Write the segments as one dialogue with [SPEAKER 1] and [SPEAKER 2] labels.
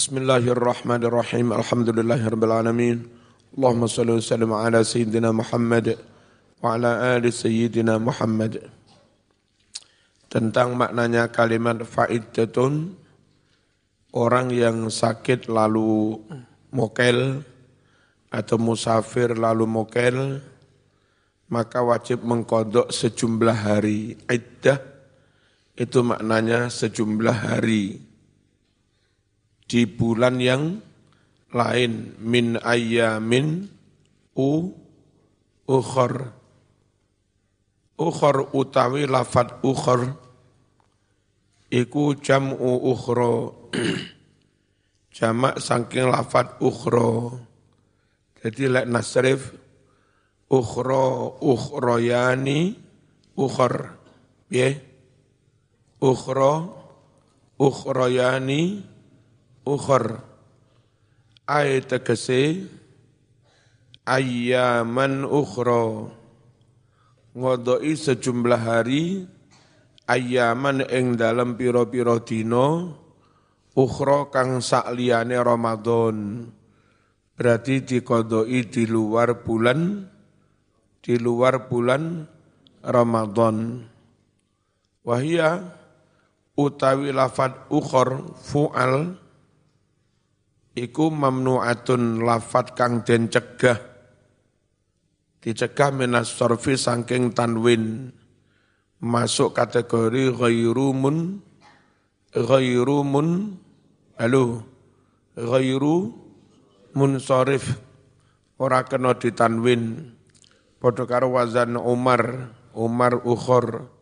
[SPEAKER 1] Bismillahirrahmanirrahim. Alhamdulillahirabbil. Allahumma shalli wa sallim ala sayyidina Muhammad wa ala ali sayyidina Muhammad. Tentang maknanya kalimat faidatun orang yang sakit lalu mokel atau musafir lalu mokel maka wajib mengkodok sejumlah hari. Iddah itu maknanya sejumlah hari. Di bulan yang lain min ayyamin u ukhor. Ukhor utawi lafat ukhor iku jam'u ukhro. Jamak saking lafat ukhro. Jadi lek nasrif ukhro ukhroyani ukhor ya ukhro ukhroyani ukhor ay tegese ayyaman ukhro ngodoi sejumlah hari ayyaman ing dalam piro-piro dino ukhro kang sakliyane Ramadan berarti dikodoi di luar bulan di luar bulan Ramadan. Wahia utawi lafad ukhor fu'al iku mamnu'atun lafad kang den cegah. Dicegah minas sorfi sangking tanwin. Masuk kategori ghairumun ghairumun halo ghairu munsorif ora kena ditanwin. Podo karo wazan Umar, Umar Ukhor,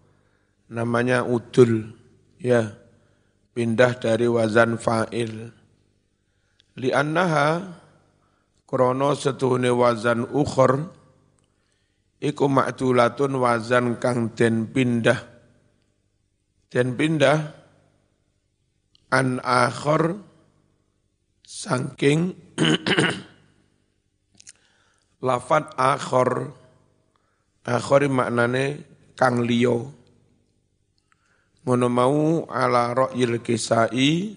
[SPEAKER 1] namanya Udul, ya, pindah dari wazan fa'il. Li'annaha, krono setuhune wazan Ukhor, iku ma'tulatun wazan kang den pindah. Den pindah, an akhor, sangking, lafat akhor, akhari maknane kang liyo ngono mau ala ra'yil kisai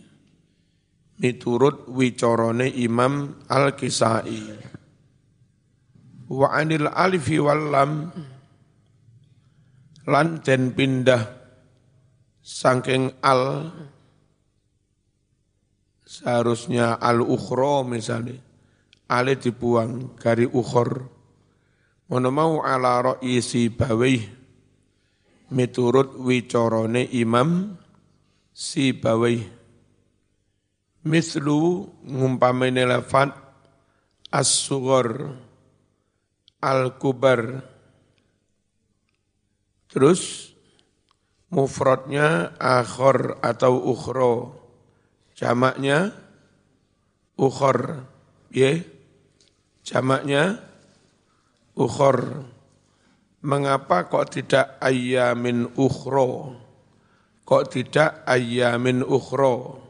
[SPEAKER 1] miturut wicorone Imam Al-Kisai. Wa anil alifi wal lam lan den pindah saking al seharusnya al ukhro misalnya. Ale dibuang gari ukhor Ngono mau ala ra'isi bawih miturut wicorone Imam si bawih. Mislu ngumpamene lafat as-sughar al-kubar. Terus mufradnya akhor atau ukhro. Jamaknya ukhor. Ya, jamaknya ukhor. Mengapa kok tidak ayamin ukhro? Kok tidak ayamin ukhro?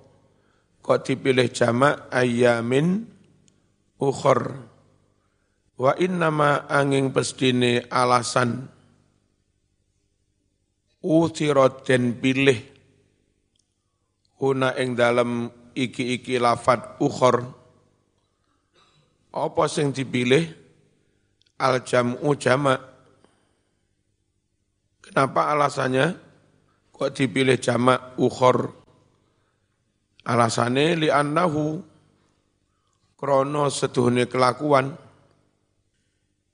[SPEAKER 1] Kok dipilih jamak ayamin ukhor? Wa innama angin pestine alasan uthirat den pilih una ing dalam iki-iki lafat ukhor apa sing dipilih al jam'u jamak. Kenapa alasannya? Kok dipilih jamak ukhor? Alasannya li'annahu krono seduhne kelakuan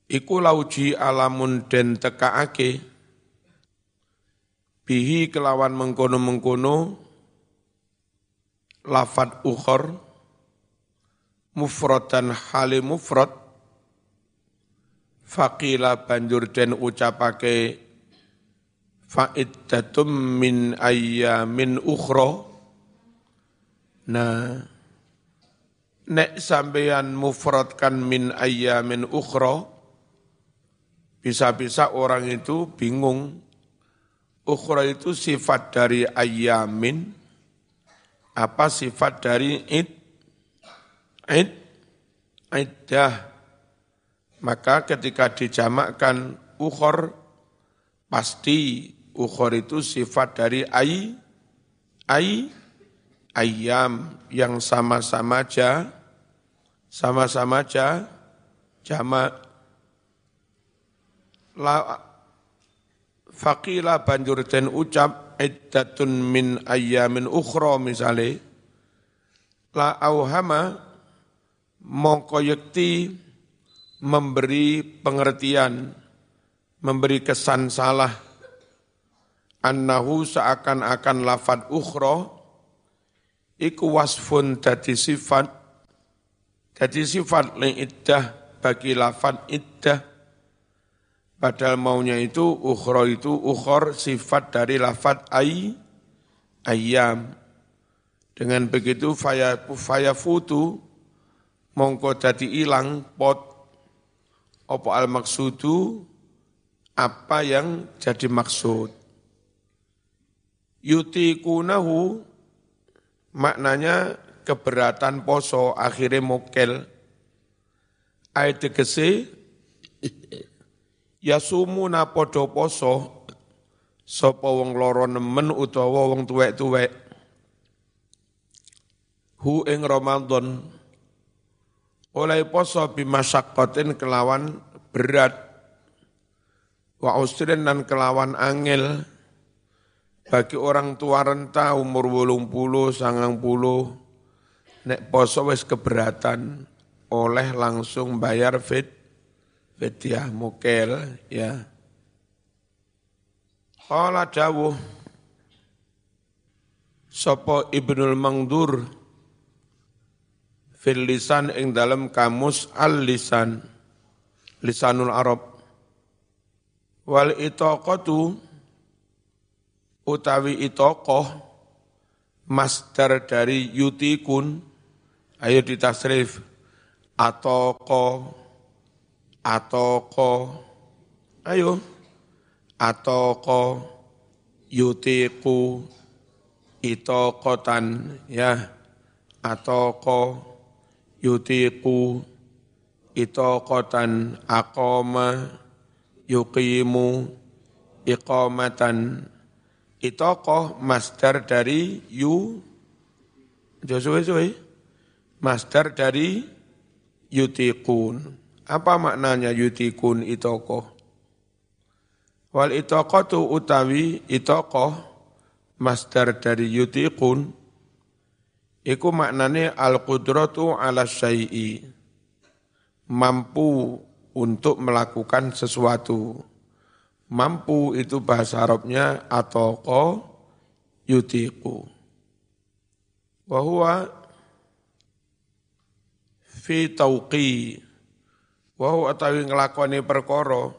[SPEAKER 1] iku lauji alamun den tekaake bihi kelawan mengkono-mengkono lafat ukhor mufradan hali mufrad Faqila banjur den ucapake fa'iddatum min ayyamin ukhra. Nah, nek sampeyan mufradkan min ayyamin ukhra, bisa-bisa orang itu bingung. Ukhra itu sifat dari ayyamin, apa sifat dari id, id, iddah, maka ketika dijamakkan ukhor, pasti ukhor itu sifat dari ai, ai, ayam yang sama-sama aja, sama-sama aja, jama la faqila banjur den ucap iddatun min ayyamin ukhra misale. La auhama mongko yekti memberi pengertian memberi kesan salah. Annahu seakan-akan lafad ukhra iku wasfun dadi sifat dadi sifat li iddah bagi lafad iddah. Padahal maunya itu ukhra itu ukhor sifat dari lafad ay ayam dengan begitu faya faya futu mongko dadi ilang pot. Opo al maksudu? Apa yang jadi maksud. Yutikunahu maknanya keberatan poso akhirnya mokel. Ayat tegese yasumuna podo poso sapa wong loro nemen utawa wong tuwek-tuwek hu ing Ramadan oleh poso bimasyakotin kelawan berat wa usrin dan kelawan angel bagi orang tua renta umur wolung puluh, sangang puluh, nek poso wis keberatan oleh langsung bayar fit, fidyah mukel ya. Kala dawuh Sopo Ibnul Mangdur fil lisan ing dalam kamus al lisan lisanul Arab wal itaqatu utawi itaqah master dari yutikun ayo ditasrif atoko atoko ayo atoko yutiku itokotan ya atoko yutiku itokotan akoma yuqimu iqamatan itokoh master dari yu. Josuwe master dari yutikun. Apa maknanya yutikun itokoh? Wal tu utawi itokoh master dari yutikun. Iku maknane al qudratu ala syai'i. Mampu untuk melakukan sesuatu. Mampu itu bahasa Arabnya atoko yutiku. Wahuwa fi tauqi. Wahu atawi ngelakoni perkoro.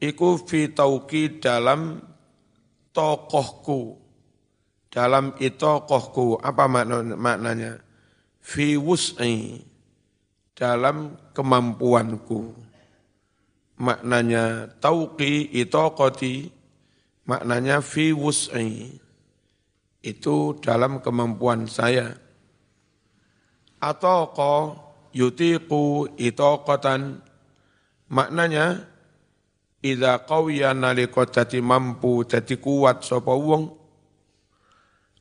[SPEAKER 1] Iku fi tauqi dalam tokohku. Dalam itokohku. Apa maknanya? Fi wus'i dalam kemampuanku. Maknanya tauqi itaqati, maknanya fi wus'i. Itu dalam kemampuan saya. Ataqa yutiqu itaqatan, maknanya idza qawiya nalika dadi mampu dadi kuat sapa wong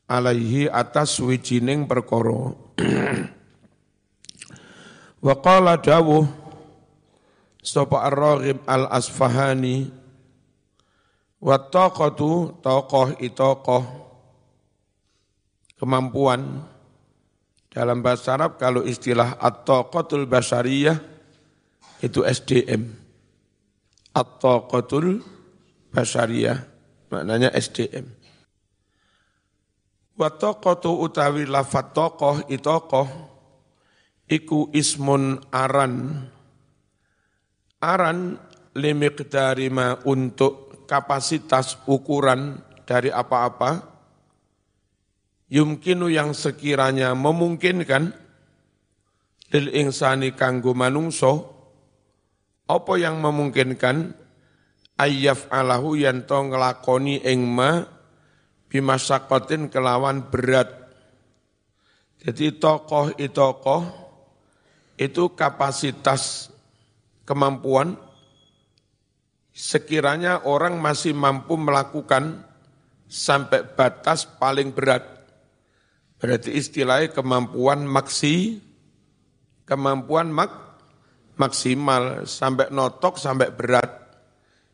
[SPEAKER 1] alaihi atas wijining perkara Wa qala dawuh sapa Ar-Raghib Al-Asfahani. Wa taqatu taqah itaqah. Kemampuan. Dalam bahasa Arab kalau istilah at-taqatul basariyah itu SDM. At-taqatul basariyah maknanya SDM. Wa taqatu utawi lafat taqah itaqah. Iku ismun aran aran limiqdari ma untuk kapasitas ukuran dari apa-apa yumkinu yang sekiranya memungkinkan lil insani kanggo manungso apa yang memungkinkan? Ayyaf alahu yanto ngelakoni ing ma bimasakotin kelawan berat. Jadi tokoh itokoh itu kapasitas kemampuan sekiranya orang masih mampu melakukan sampai batas paling berat Berarti istilahnya kemampuan maksi, kemampuan mak, maksimal sampai notok sampai berat.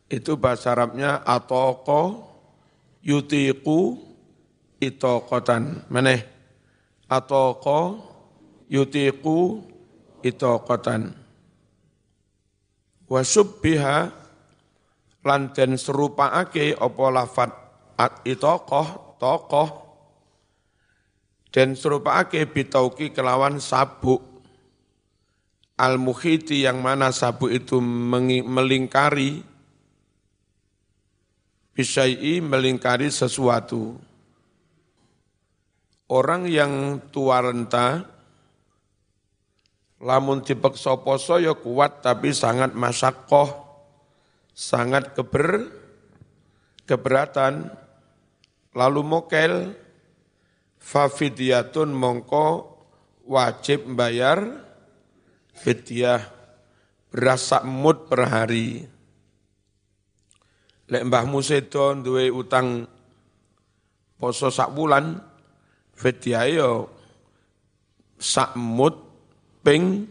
[SPEAKER 1] Itu bahasa Arabnya atoko yutiku itokotan. Meneh atoko yutiku itokotan. Wasubbiha lan den serupaake apa lafat itokoh tokoh dan serupake bitauki kelawan sabuk al muhiti yang mana sabuk itu melingkari bisyai'i melingkari sesuatu. Orang yang tua renta lamun dipeksa poso ya kuat tapi sangat masakoh sangat keber keberatan lalu mokel Fafidiyatun mongko wajib bayar fidyah berasa mut per hari. Lek mbahmu sedo duwe utang poso sak bulan, fidyah yo sak mut ping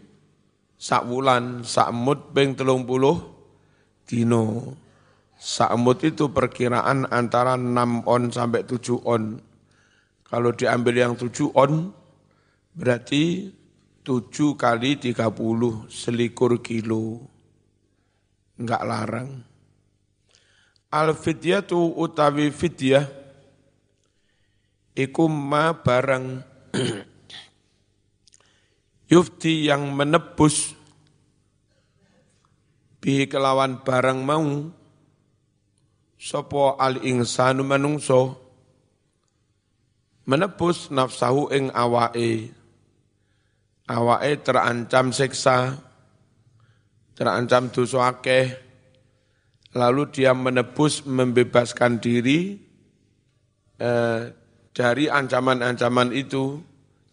[SPEAKER 1] sak bulan, sak mut ping telung puluh dino. Sak mut itu perkiraan antara 6 on sampai 7 on. Kalau diambil yang tujuh on, berarti tujuh kali tiga puluh, selikur kilo. Enggak larang. Al-fidyah tu utawi fidyah, iku ma barang yufti yang menebus. Bi kelawan barang mau. Sopo al insanu manungso menebus nafsahu ing awake. Awake terancam siksa. Terancam dosa akeh. Lalu dia menebus membebaskan diri eh, dari ancaman-ancaman itu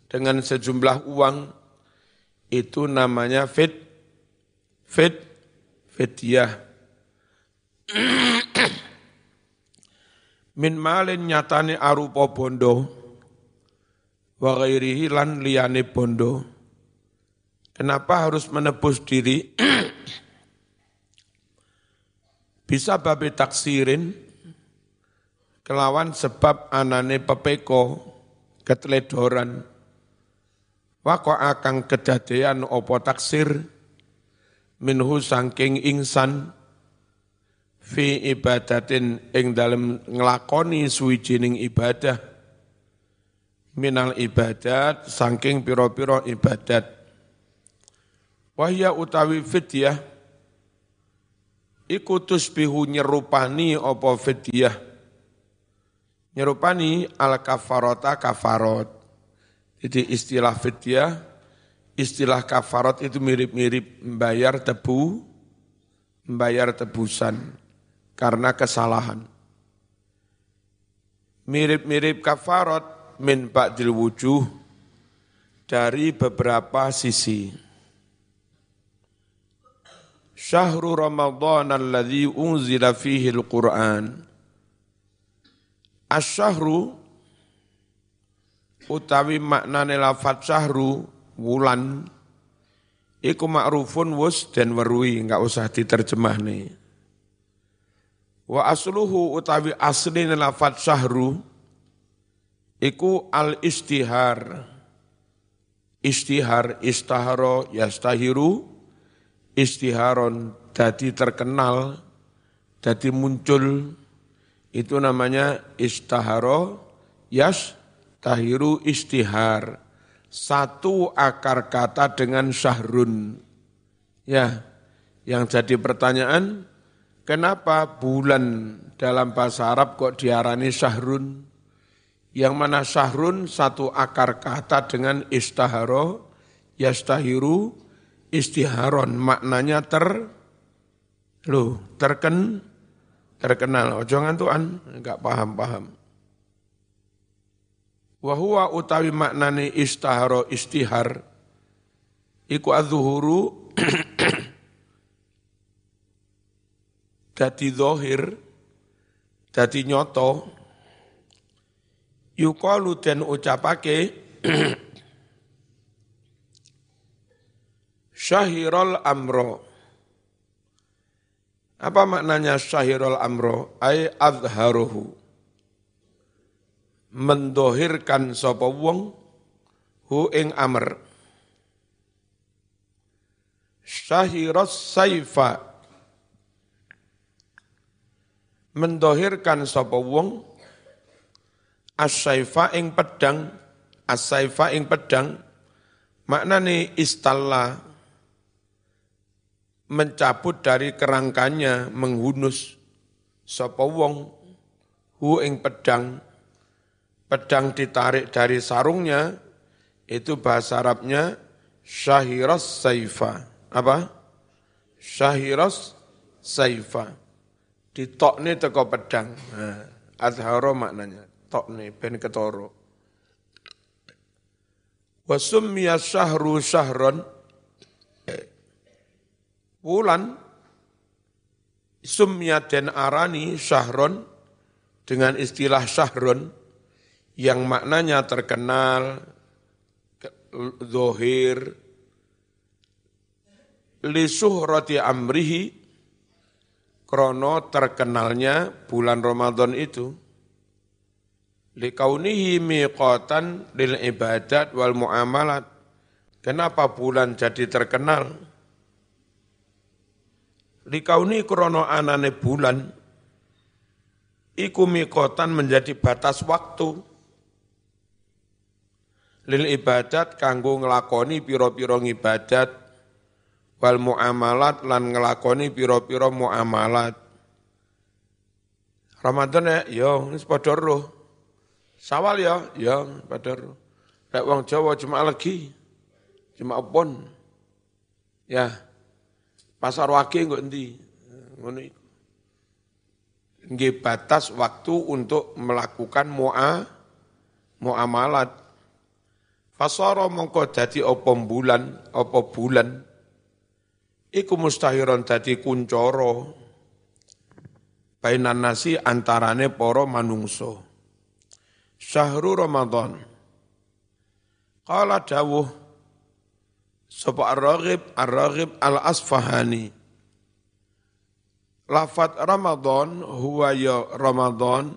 [SPEAKER 1] dengan sejumlah uang itu namanya fit fit fidyah min malin nyatane arupa bondo wa ghairihi lan liyane bondo. Kenapa harus menebus diri? Bisa babi taksirin kelawan sebab anane pepeko keteledoran wako akan kedadean opo taksir minhu sangking ingsan fi ibadatin ing dalem nglakoni suwijining ibadah minal ibadat saking piro-piro ibadat. Wahya utawi fidyah iku tusbihu nyerupani apa fidyah. Nyerupani al kafarota kafarot. Jadi istilah fidyah, istilah kafarot itu mirip-mirip membayar tebu, membayar tebusan karena kesalahan. Mirip-mirip kafarot min ba'dil wujuh dari beberapa sisi. Syahrul Ramadan alladhi unzila fihi al-Qur'an. Asyahru utawi maknane lafat syahru wulan iku ma'rufun wus dan werui enggak usah diterjemah nih. Wa asluhu utawi asli lafat syahru iku al istihar istihar istaharo yastahiru istiharon dadi terkenal dadi muncul itu namanya istaharo yas tahiru istihar satu akar kata dengan syahrun ya yang jadi pertanyaan kenapa bulan dalam bahasa Arab kok diarani syahrun yang mana syahrun satu akar kata dengan istaharo, yastahiru, istiharon, maknanya ter, lu terken, terkenal. Ojo ngantuan, enggak paham-paham. Wahua utawi maknane istaharo istihar, iku adzuhuru, dadi zohir, dadi nyoto, yukalu den ucapake syahirul amro apa maknanya syahirul amro ay azharuhu mendohirkan sapa wong hu ing amr. Syahiras saifa. Mendohirkan sapa wong asaifa ing pedang asaifa ing pedang maknane istalla mencabut dari kerangkanya menghunus sapa wong hu ing pedang pedang ditarik dari sarungnya itu bahasa Arabnya syahiras saifa. Apa? Syahiras saifa. Ditokne teko pedang. Nah, azharo maknanya. Tokne ben ketoro. Wa summiya syahru syahron. Bulan summiya den arani syahron dengan istilah syahron yang maknanya terkenal, zohir, roti amrihi, krono terkenalnya bulan Ramadan itu, likaunihi miqatan lil ibadat wal muamalat. Kenapa bulan jadi terkenal? Likauni krono anane bulan, iku miqatan menjadi batas waktu lil ibadat kanggo nglakoni pira-pira ibadat wal muamalat lan nglakoni pira-pira muamalat. Ramadan ya wis padha roh. Sawal ya ya padha roh. Lek wong Jawa cuma lagi cuma pon ya pasar wage kok endi? Ngono iku. Batas waktu untuk melakukan mu'a muamalat Fasara mongko dadi apa bulan, apa bulan iku mustahiron dadi kuncara bainan nasi antarane para manungso. Syahrul Ramadan. Qala dawuh sapa Ar-Raghib Ar-Raghib Al-Asfahani. Lafat Ramadan huwa ya Ramadan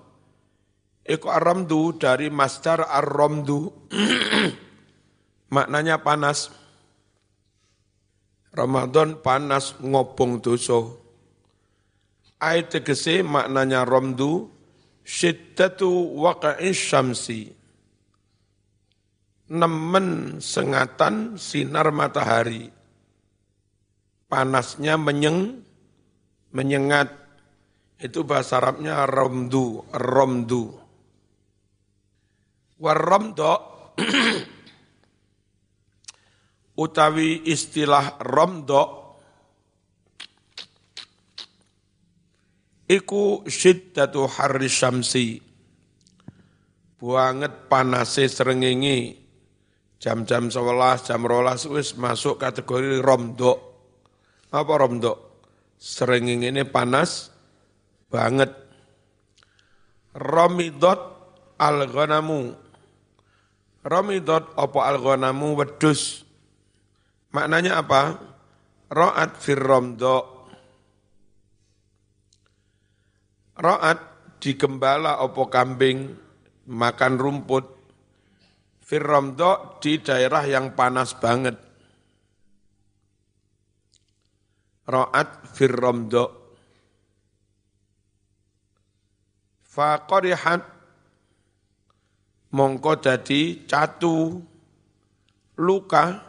[SPEAKER 1] iku ar-ramdu dari masdar ar-ramdu maknanya panas. Ramadan panas ngobong dosa. Ayat tegese maknanya romdu syiddatu waqa'i syamsi. Nemen sengatan sinar matahari. Panasnya menyeng, menyengat. Itu bahasa Arabnya romdu, romdu. Warromdo utawi istilah romdo iku syiddatu harri syamsi. Banget panase serengingi jam-jam 11 jam rolas wis masuk kategori romdo apa romdo serenging ini panas banget. Romidot al-ghanamu. Romidot apa al-ghanamu wedus Maknanya apa? Ro'at fir romdo. Ro'at digembala opo kambing makan rumput. Fir romdo di daerah yang panas banget. Ro'at fir romdo. Faqorihat mongko jadi catu luka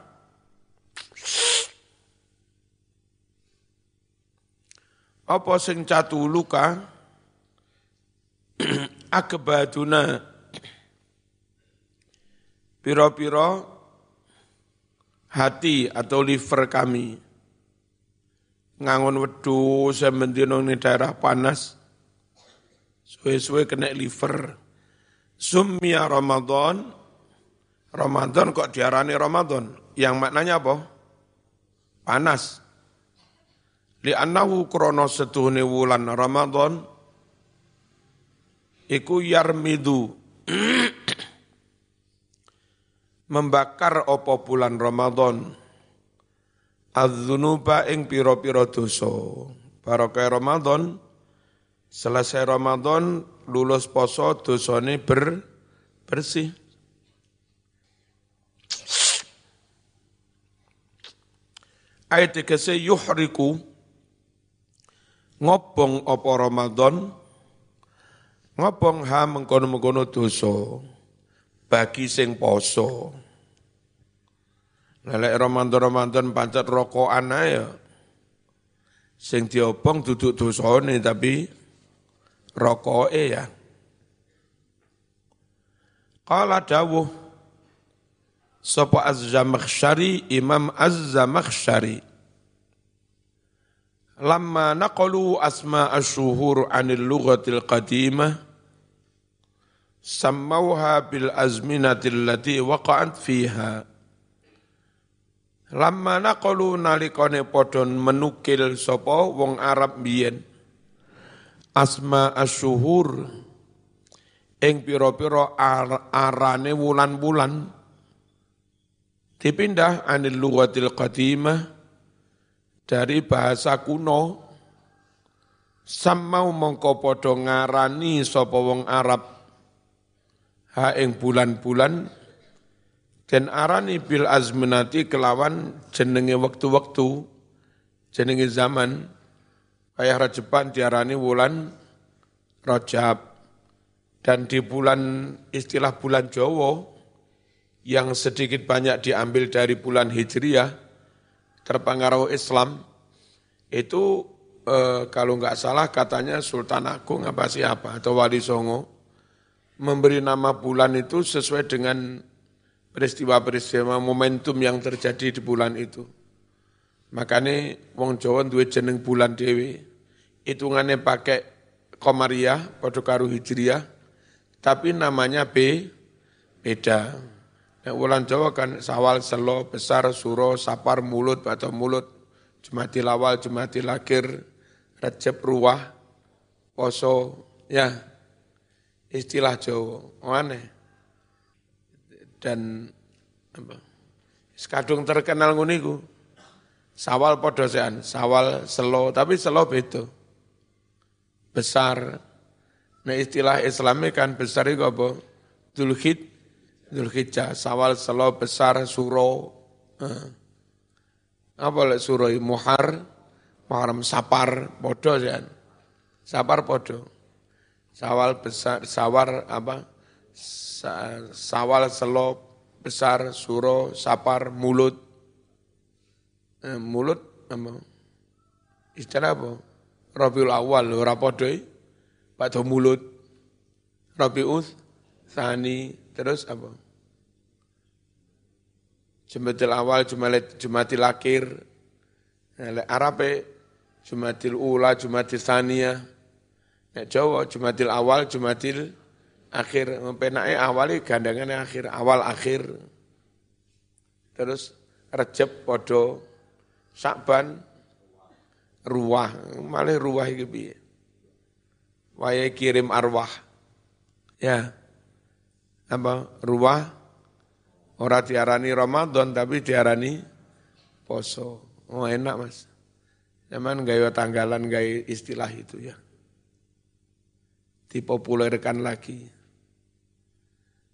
[SPEAKER 1] apa sing catu luka akbaduna piro-piro hati atau liver kami. Ngangon wedu semendino ini daerah panas. Suwe-suwe kena liver. Sumya Ramadan. Ramadan kok diarani Ramadan? Yang maknanya apa? Panas Li'annahu krono setuhne wulan Ramadan iku yarmidu membakar opo bulan Ramadan. Adzunuba ing piro-piro dosa. Barokah Ramadan selesai Ramadan lulus poso dosane ber bersih. Ayat tegese yuhriku ngobong apa Ramadan? Ngobong ha mengkono-mengkono dosa bagi sing poso. Lelek Ramadan-Ramadan pancet rokokan ae sing diobong duduk dosane tapi rokoke ya. Qala dawuh sapa Az-Zamakhsyari Imam Az-Zamakhsyari lamma naqalu asma asyuhur anil lughatil qadimah sammauha bil azminatil lati waqa'at fiha. Lamma naqalu nalikane padha menukil sapa wong Arab biyen asma asyuhur ing pira-pira arane wulan-wulan dipindah anil lughatil qadimah dari bahasa kuno samau mongko padha ngarani sapa wong Arab. Ha ing bulan-bulan dan arani bil azminati kelawan jenenge waktu-waktu jenenge zaman. Kaya Rajeban diarani wulan Rajab. Dan di bulan istilah bulan Jawa yang sedikit banyak diambil dari bulan Hijriah terpengaruh Islam itu eh, kalau nggak salah katanya Sultan Agung apa siapa atau Wali Songo memberi nama bulan itu sesuai dengan peristiwa-peristiwa momentum yang terjadi di bulan itu. Makanya wong Jawa duwe jeneng bulan dewi, hitungannya pakai Komariah, pada karu Hijriah, tapi namanya B, beda. Yang bulan Jawa kan sawal, selo, besar, suro, sapar, mulut, atau mulut, jumatil awal, jumatil akhir, recep, ruah, poso, ya, istilah Jawa, aneh. Dan apa, sekadung terkenal nguniku, sawal podosean, sawal, selo, tapi selo beda. Besar, nah istilah Islami kan besar itu apa? Dulhid, Zulhijjah, Sawal, Selo, Besar, Suro. Apa lek Suro Muhar, Muharram Sapar, podo ya. Sapar podo. Sawal besar, Sawar apa? Sawal, Selo, Besar, Suro, Sapar, Mulut. Eh, mulut apa? Istilah apa? Rabiul Awal, ora podo. Pak mulut. Rabiul Thani, Terus apa? Jumatil awal, jumatil akhir, Arabe, jumatil ula, jumatil thania, Nek Jawa, jumatil awal, jumatil akhir. Penake awali gandangannya akhir, awal akhir. Terus Recep, podo, Sakban, ruah, malah ruah iki piye? Wayahe kirim arwah. Ya apa ruah ora diarani Ramadan tapi diarani poso. Oh enak mas. Zaman gaya tanggalan gaya istilah itu ya. Dipopulerkan lagi.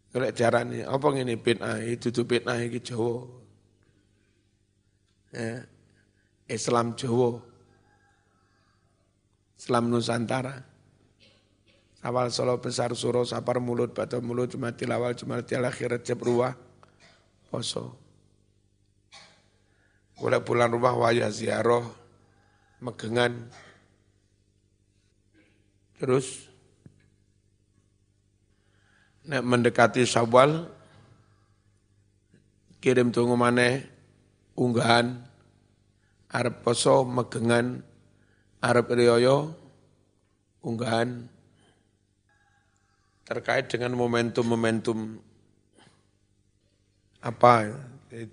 [SPEAKER 1] Kalau carane apa ngene bid'ah itu tuh bid'ah iki Jawa. Ya. Islam Jawa. Islam Nusantara. Awal solo besar suro sapar mulut batu mulut cuma tilawal cuma akhir recep ruah poso. Boleh bulan rumah wajah ziarah megengan. Terus nek mendekati Syawal kirim tunggu mana unggahan Arab poso megengan Arab riyoyo unggahan terkait dengan momentum-momentum apa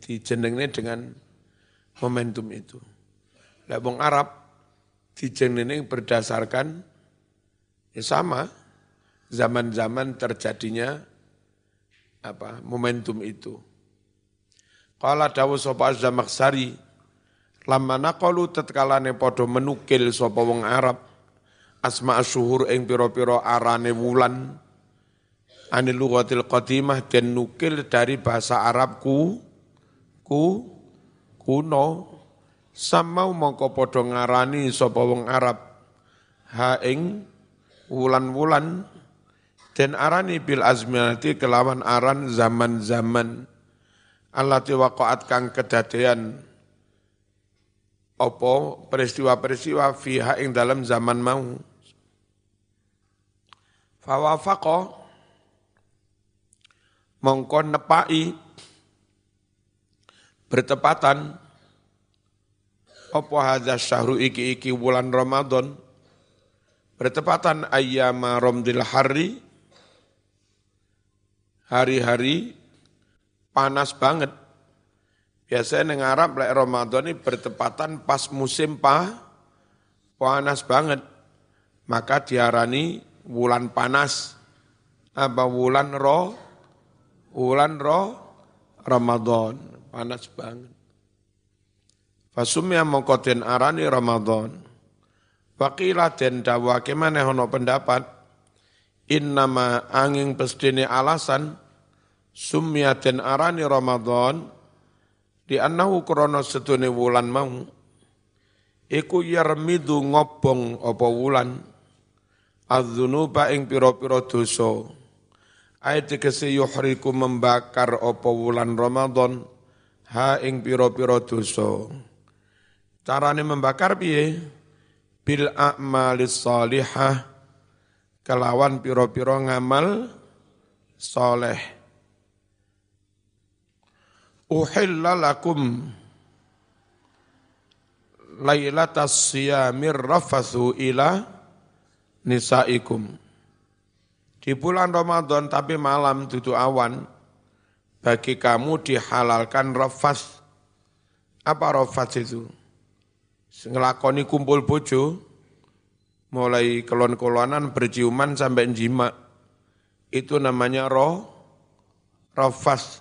[SPEAKER 1] dijenengne dengan momentum itu. Lebong Arab dijenengne berdasarkan ya sama zaman-zaman terjadinya apa momentum itu. Qala dawu sapa Az-Zamakhsari lamma naqalu tatkalane padha menukil sapa wong Arab asma syuhur ing pira-pira arane wulan anil lughatil qadimah dan nukil dari bahasa Arabku ku kuno. Samau mongko padha ngarani sapa wong Arab. Ha ing wulan-wulan dan arani bil azminati kelawan aran zaman-zaman. Allati waqa'at kang kedadean. Apa peristiwa-peristiwa fiha ing dalam zaman mau. Fawafaqa mongko nepai bertepatan apa hadza syahru iki iki bulan Ramadan bertepatan ayyama romdil hari hari-hari panas banget. Biasanya neng Arab lek Ramadan ini bertepatan pas musim pa, panas banget. Maka diarani bulan panas. Apa bulan roh? Bulan roh Ramadan. Panas banget. Fasumya mongkotin arani Ramadan. Wakilah dan dawa ke mana hono pendapat. Innama angin pestini alasan summiyatin arani Ramadan di annahu krana setune wulan mau iku yarmidu ngobong apa wulan adzunuba ing pira-pira dosa ayat kese yuhriku membakar apa wulan Ramadan? Ha ing pira-pira dosa. Carane membakar piye? Bil a'malis salihah kelawan pira-pira ngamal soleh. Uhilla lakum lailatas siyamir rafathu ila nisaikum. Di bulan Ramadan tapi malam tutu awan, bagi kamu dihalalkan rafas. Apa rafas itu? Ngelakoni kumpul bojo, mulai kelon-kelonan berciuman sampai jima. Itu namanya roh, rafas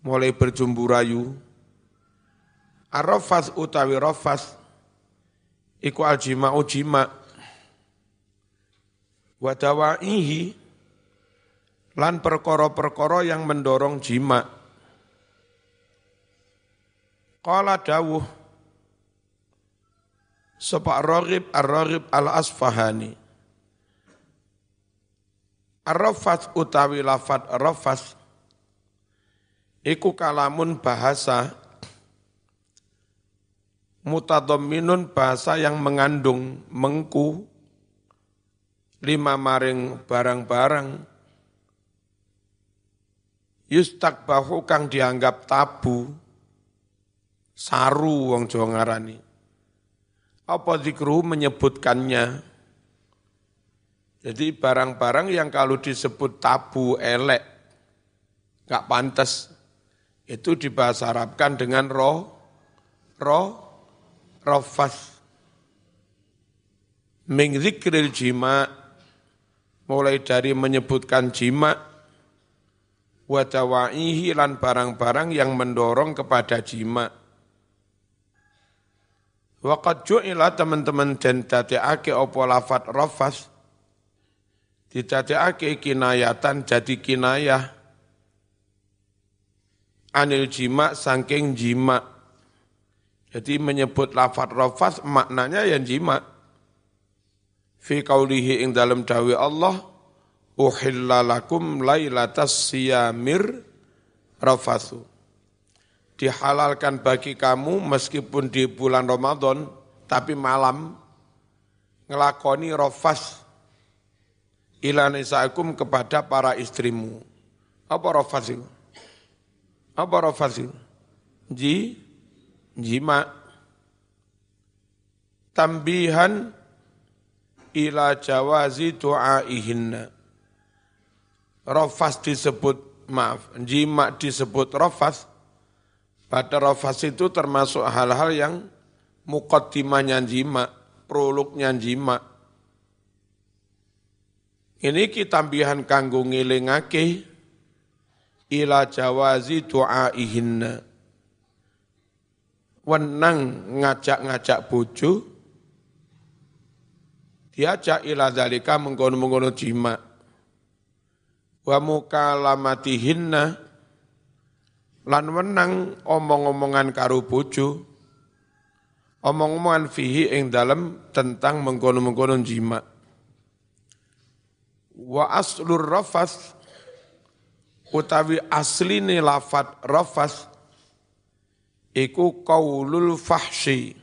[SPEAKER 1] mulai berjumbu rayu. Arafas utawi rafas iku aljima wadawaihi lan perkara-perkara yang mendorong jima. Qala dawuh Sapa Raghib Ar-Raghib Al-Asfahani Ar-Rafas utawi lafat Rafas Iku kalamun bahasa mutadamminun bahasa yang mengandung mengku lima maring barang-barang. Bahu kang dianggap tabu. Saru wong Jawa ngarani. Apa zikru menyebutkannya? Jadi barang-barang yang kalau disebut tabu elek nggak pantas. Itu dibahasa Arabkan dengan roh, roh, rofas. Mengzikril jima, mulai dari menyebutkan jima, wadawaihi lan barang-barang yang mendorong kepada jima. Waqad ju'ila teman-teman dan dati'ake opo lafat rofas, didati'ake kinayatan jadi kinayah, anil jima sangking jima. Jadi menyebut lafat rafas maknanya yang jima. Fi kaulihi ing dalam dawi Allah, uhilla lakum lailatas siyamir rafasu. Dihalalkan bagi kamu meskipun di bulan Ramadan, tapi malam ngelakoni rafas ila nisaikum kepada para istrimu. Apa rafas itu? Apa rafas itu? Ji, jima. Tambihan ila jawazi du'aihinna. Rafas disebut, maaf, jima disebut rafas. Pada rafas itu termasuk hal-hal yang mukaddimahnya jima, prolognya jima. Ini kitambihan kanggo ngelingake ila jawazi du'aihinna wenang ngajak-ngajak bojo diajak ila dalika mengkono-mengkono jima wa mukalamatihinna lan wenang omong-omongan karo bojo. Omong-omongan fihi ing dalam tentang mengkono-mengkono jima wa aslur rafas utawi asline lafat rafas iku kaulul fahsyi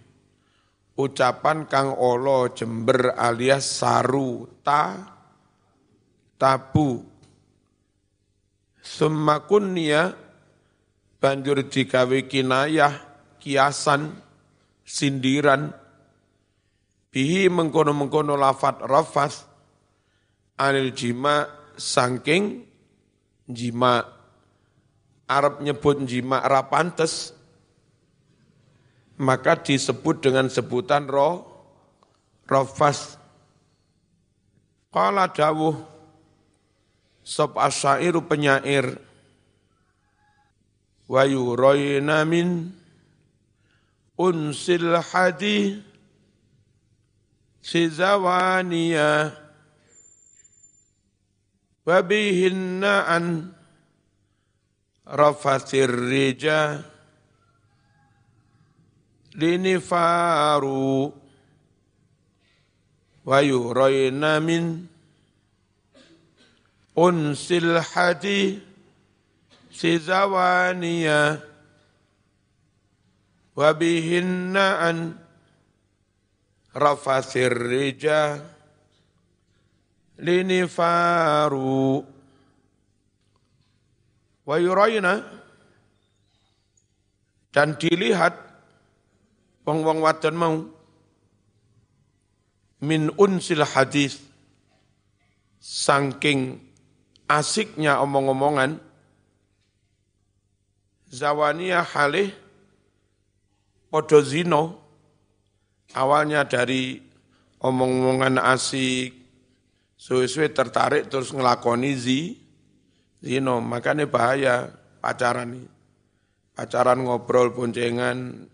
[SPEAKER 1] ucapan kang olo jember alias saru ta tabu. Summa kunniya banjur digawe kinayah kiasan sindiran. Bihi mengkono-mengkono lafat rafas anil jima sangking jima. Arab nyebut jima rapantes maka disebut dengan sebutan roh rofas. Qala dawuh sob asyairu penyair wa yurayna min unsil hadi sizawania wa bihinna an rafatir rijah linifaru. Wa yurayna min unsil hadi sizawaniya wa bihinna an rafasir rija. Linifaru. Wa yurayna dan dilihat wong-wong wadon mau. Min unsil hadis. Saking asiknya omong-omongan. Zawania halih. Podo zino. Awalnya dari omong-omongan asik. Suwe-suwe tertarik terus ngelakoni zi zino. Makanya bahaya pacaran ini. Pacaran ngobrol boncengan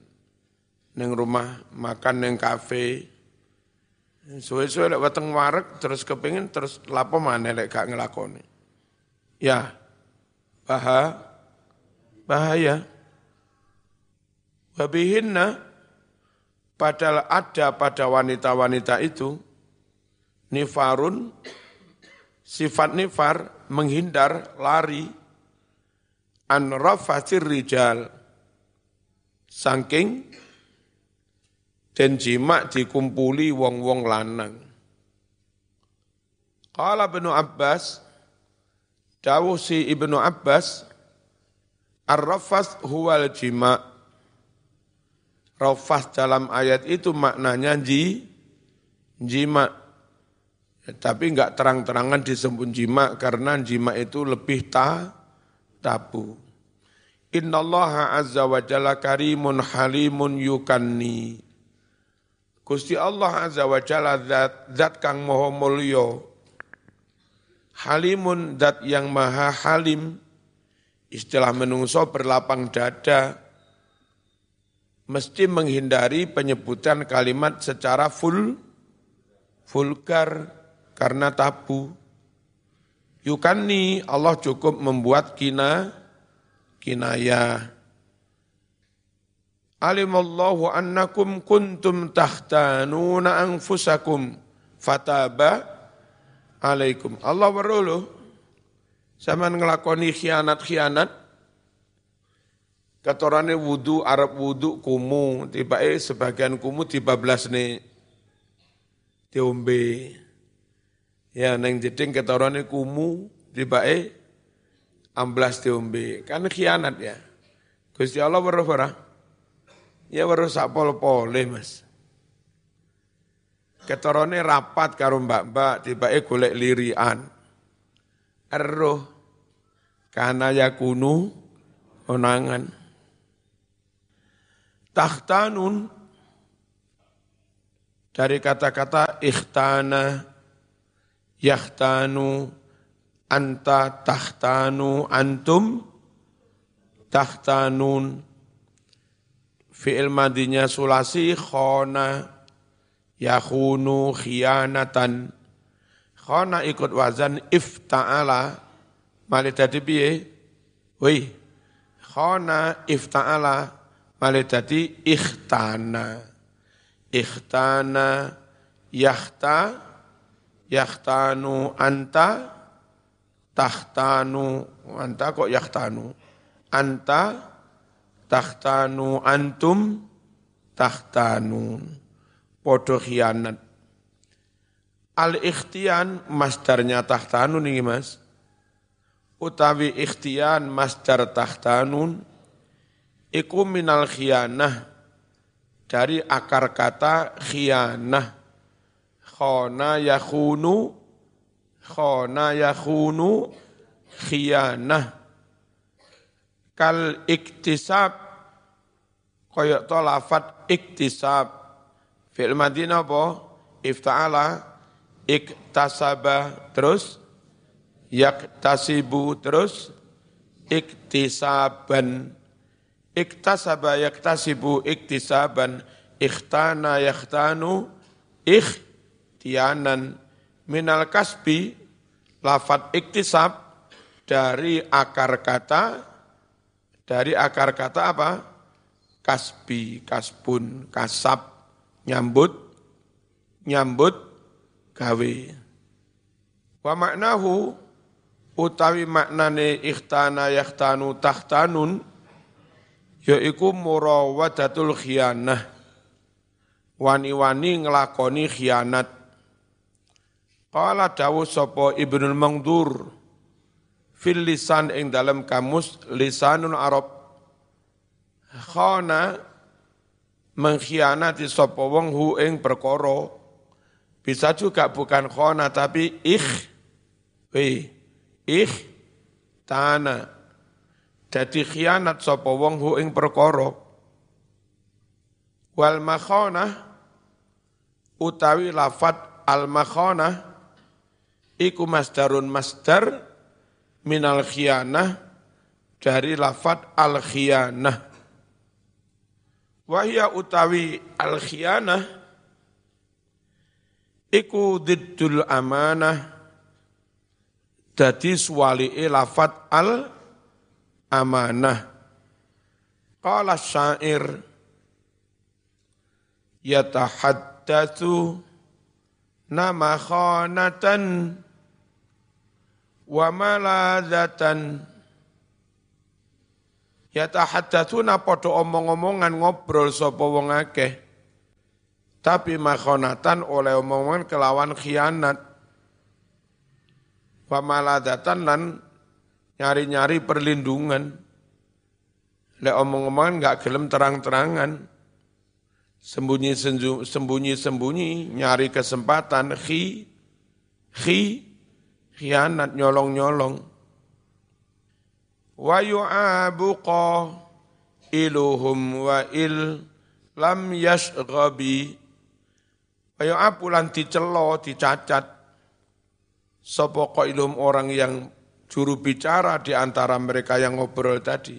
[SPEAKER 1] neng rumah makan neng kafe. Suwe-suwe lek weteng warek terus kepingin terus lapo mana lek gak ngelakoni. Ya bahaya bahaya. Wabihinna padahal ada pada wanita-wanita itu nifarun sifat nifar menghindar lari an rafatir rijal saking dan jima dikumpuli wong-wong lanang. Qala Ibnu Abbas, dawuh si Ibnu Abbas, Ar-rafas huwal jima. Rafas dalam ayat itu maknanya ji, jima. Ya, tapi enggak terang-terangan disebut jima karena jima itu lebih ta, tabu. Innallaha azza wa jalla karimun halimun yukanni. Gusti Allah Azza wa Jalla zat, zat kang moho mulya. Halimun zat yang maha halim. Istilah menungso berlapang dada. Mesti menghindari penyebutan kalimat secara full, vulgar, karena tabu. Yukani Allah cukup membuat kina, kinayah alimallahu annakum kuntum tahtanuna anfusakum. Fataba alaikum. Allah berulu sama ngelakoni khianat-khianat katorane wudu Arab wudu kumu tiba eh sebagian kumu tiba belas nih diombe. Ya neng jeding katorane kumu tiba eh amblas diombe. Kan khianat ya. Gusti Allah berapa Ya baru sak pol-pole mas. Ketorone rapat karo mbak-mbak tiba-tiba golek lirian. Eroh karena ya kunu onangan. Tahtanun dari kata-kata ikhtana, yahtanu, anta tahtanu, antum tahtanun fi'il madinya sulasi khona yakhunu khianatan khona ikut wazan ifta'ala. Malih dadi piye? Wih khona ifta'ala. Malih dadi ikhtana. Ikhtana yakhta yakhtanu anta tahtanu anta kok yakhtanu anta tahtanu antum tahtanun. Podo khianat. Al ikhtian masdarnya tahtanun ini mas. Utawi ikhtian masdar tahtanun iku minal khianah. Dari akar kata khianah. Khona yakhunu khona yakhunu khianah kal iktisab koyok to lafat iktisab. Fi'il madina apa? Ifta'ala iktasaba terus yaktasibu terus iktisaban. Iktasaba yaktasibu iktisaban. Ikhtana yakhtanu ikhtianan minal kasbi lafat iktisab dari akar kata dari akar kata apa? Kasbi, kasbun, kasab, nyambut, nyambut, gawe. Wa maknahu utawi maknane ikhtana yakhtanu tahtanun yaiku murawadatul khianah. Wani-wani ngelakoni khianat. Qala dawu sapa Ibnul Mangdur fil lisan ing dalam kamus lisanul Arab. Khana mengkhianati sapa wong hu ing perkara. Bisa juga bukan khana tapi ikh. We ikh tana. Jadi khianat sapa wong hu ing perkara. Wal makhana utawi lafat al makhana iku masdarun masdar minal khianah dari lafat al khianah. Wahya utawi al khianah iku diddul amanah dadi suwali'i lafat al amanah. Qala syair yatahaddatsu nama khanatan wa maladzatan yatahaddatsuna padha omong-omongan ngobrol sapa wong akeh. Tapi makhonatan oleh omongan kelawan khianat. Wa maladzatan lan nyari-nyari perlindungan. Lek omong-omongan enggak gelem terang-terangan. Sembunyi-sembunyi sembunyi nyari kesempatan khi khi khianat nyolong-nyolong. Wa yu'abuqa iluhum wa il lam yashghabi. Wa yu'abu lan dicelo, dicacat. Sopo ilum orang yang juru bicara di antara mereka yang ngobrol tadi.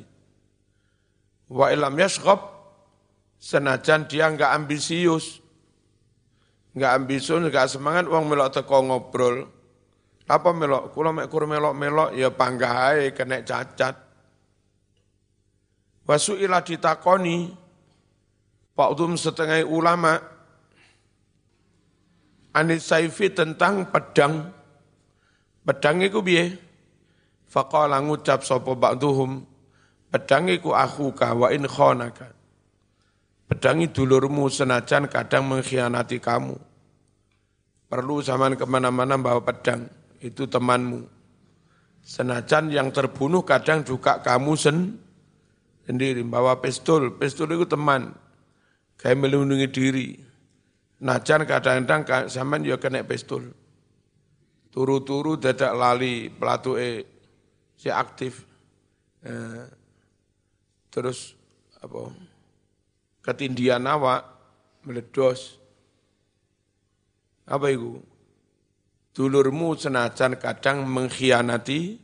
[SPEAKER 1] Wa ilam yashghab, senajan dia enggak ambisius, enggak ambisius, enggak semangat, uang melok teko ngobrol, apa melok? Kulo mek kur melok-melok ya panggah ae kena cacat. Wasuila ditakoni Pak Udum setengah ulama Anis Saifi tentang pedang. Pedang iku piye? Faqala ngucap sapa ba'duhum pedang iku akhuka wa in khonaka. Pedangi dulurmu senajan kadang mengkhianati kamu. Perlu zaman ke mana-mana bawa pedang itu temanmu. Senajan yang terbunuh kadang juga kamu sen, sendiri, bawa pistol, pistol itu teman, kayak melindungi diri. Najan kadang-kadang zaman ya kena pistol. Turu-turu dadak lali pelatu e si aktif. Eh, terus apa ketindian awak meledos. Apa itu? Dulurmu senajan kadang mengkhianati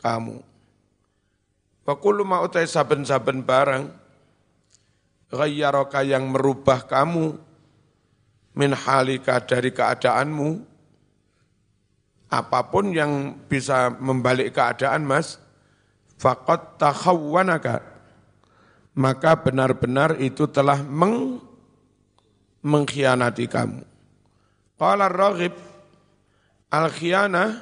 [SPEAKER 1] kamu. Fakulu mau utai saben-saben barang, ghayyaraka yang merubah kamu min halika dari keadaanmu apa pun yang bisa membalik keadaan Mas faqad takhawwanaka maka benar-benar itu telah meng, mengkhianati kamu. Qala Raghib al-khianah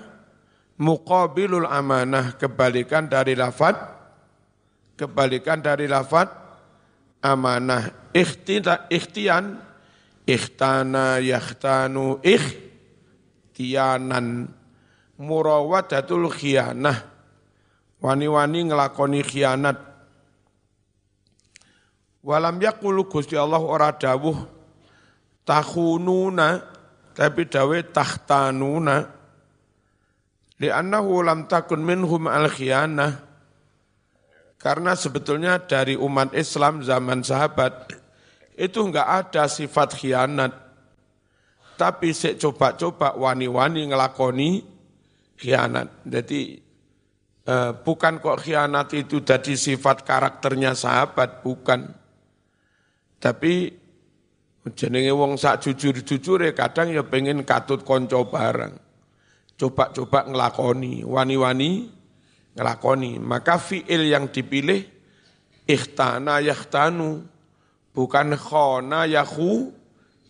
[SPEAKER 1] muqabilul amanah kebalikan dari lafad kebalikan dari lafad amanah. Ikhtita ikhtian ikhtana yakhtanu ikhtianan. Murawadatul khianah. Wani-wani ngelakoni khianat. Walam yakulu Gusti Allah ora dawuh takhununa tapi dawe tahtanuna li'annahu lam takun minhum al khianah karena sebetulnya dari umat Islam zaman sahabat itu enggak ada sifat khianat. Tapi saya coba-coba wani-wani ngelakoni khianat. Jadi eh, bukan kok khianat itu jadi sifat karakternya sahabat, bukan. Tapi jenenge wong sak jujur-jujur ya kadang ya pengen katut konco barang. Coba-coba ngelakoni, wani-wani ngelakoni. Maka fi'il yang dipilih ikhtana yakhtanu, bukan khona yakhu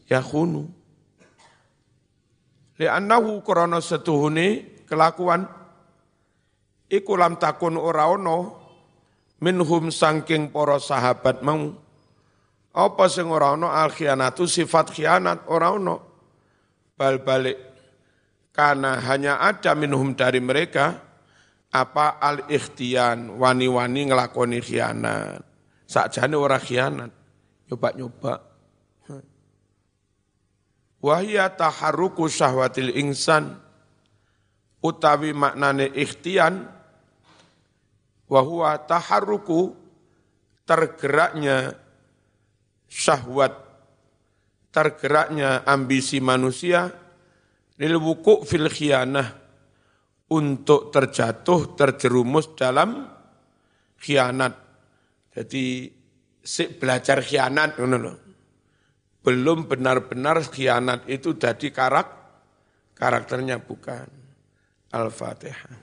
[SPEAKER 1] yakhunu. Li'annahu krana setuhune kelakuan iku lam takun minhum sangking para sahabat mau apa sing ora ono al khianatu sifat khianat ora ono bal balik karena hanya ada minhum dari mereka apa al ikhtian wani-wani ngelakoni khianat. Sakjane ora khianat, nyoba-nyoba. Wahia taharuku syahwatil insan utawi maknane ikhtian wahua taharuku tergeraknya syahwat tergeraknya ambisi manusia lil wuku fil khianah untuk terjatuh, terjerumus dalam khianat. Jadi si belajar khianat, belum benar-benar khianat itu jadi karak, karakternya bukan. Al-Fatihah.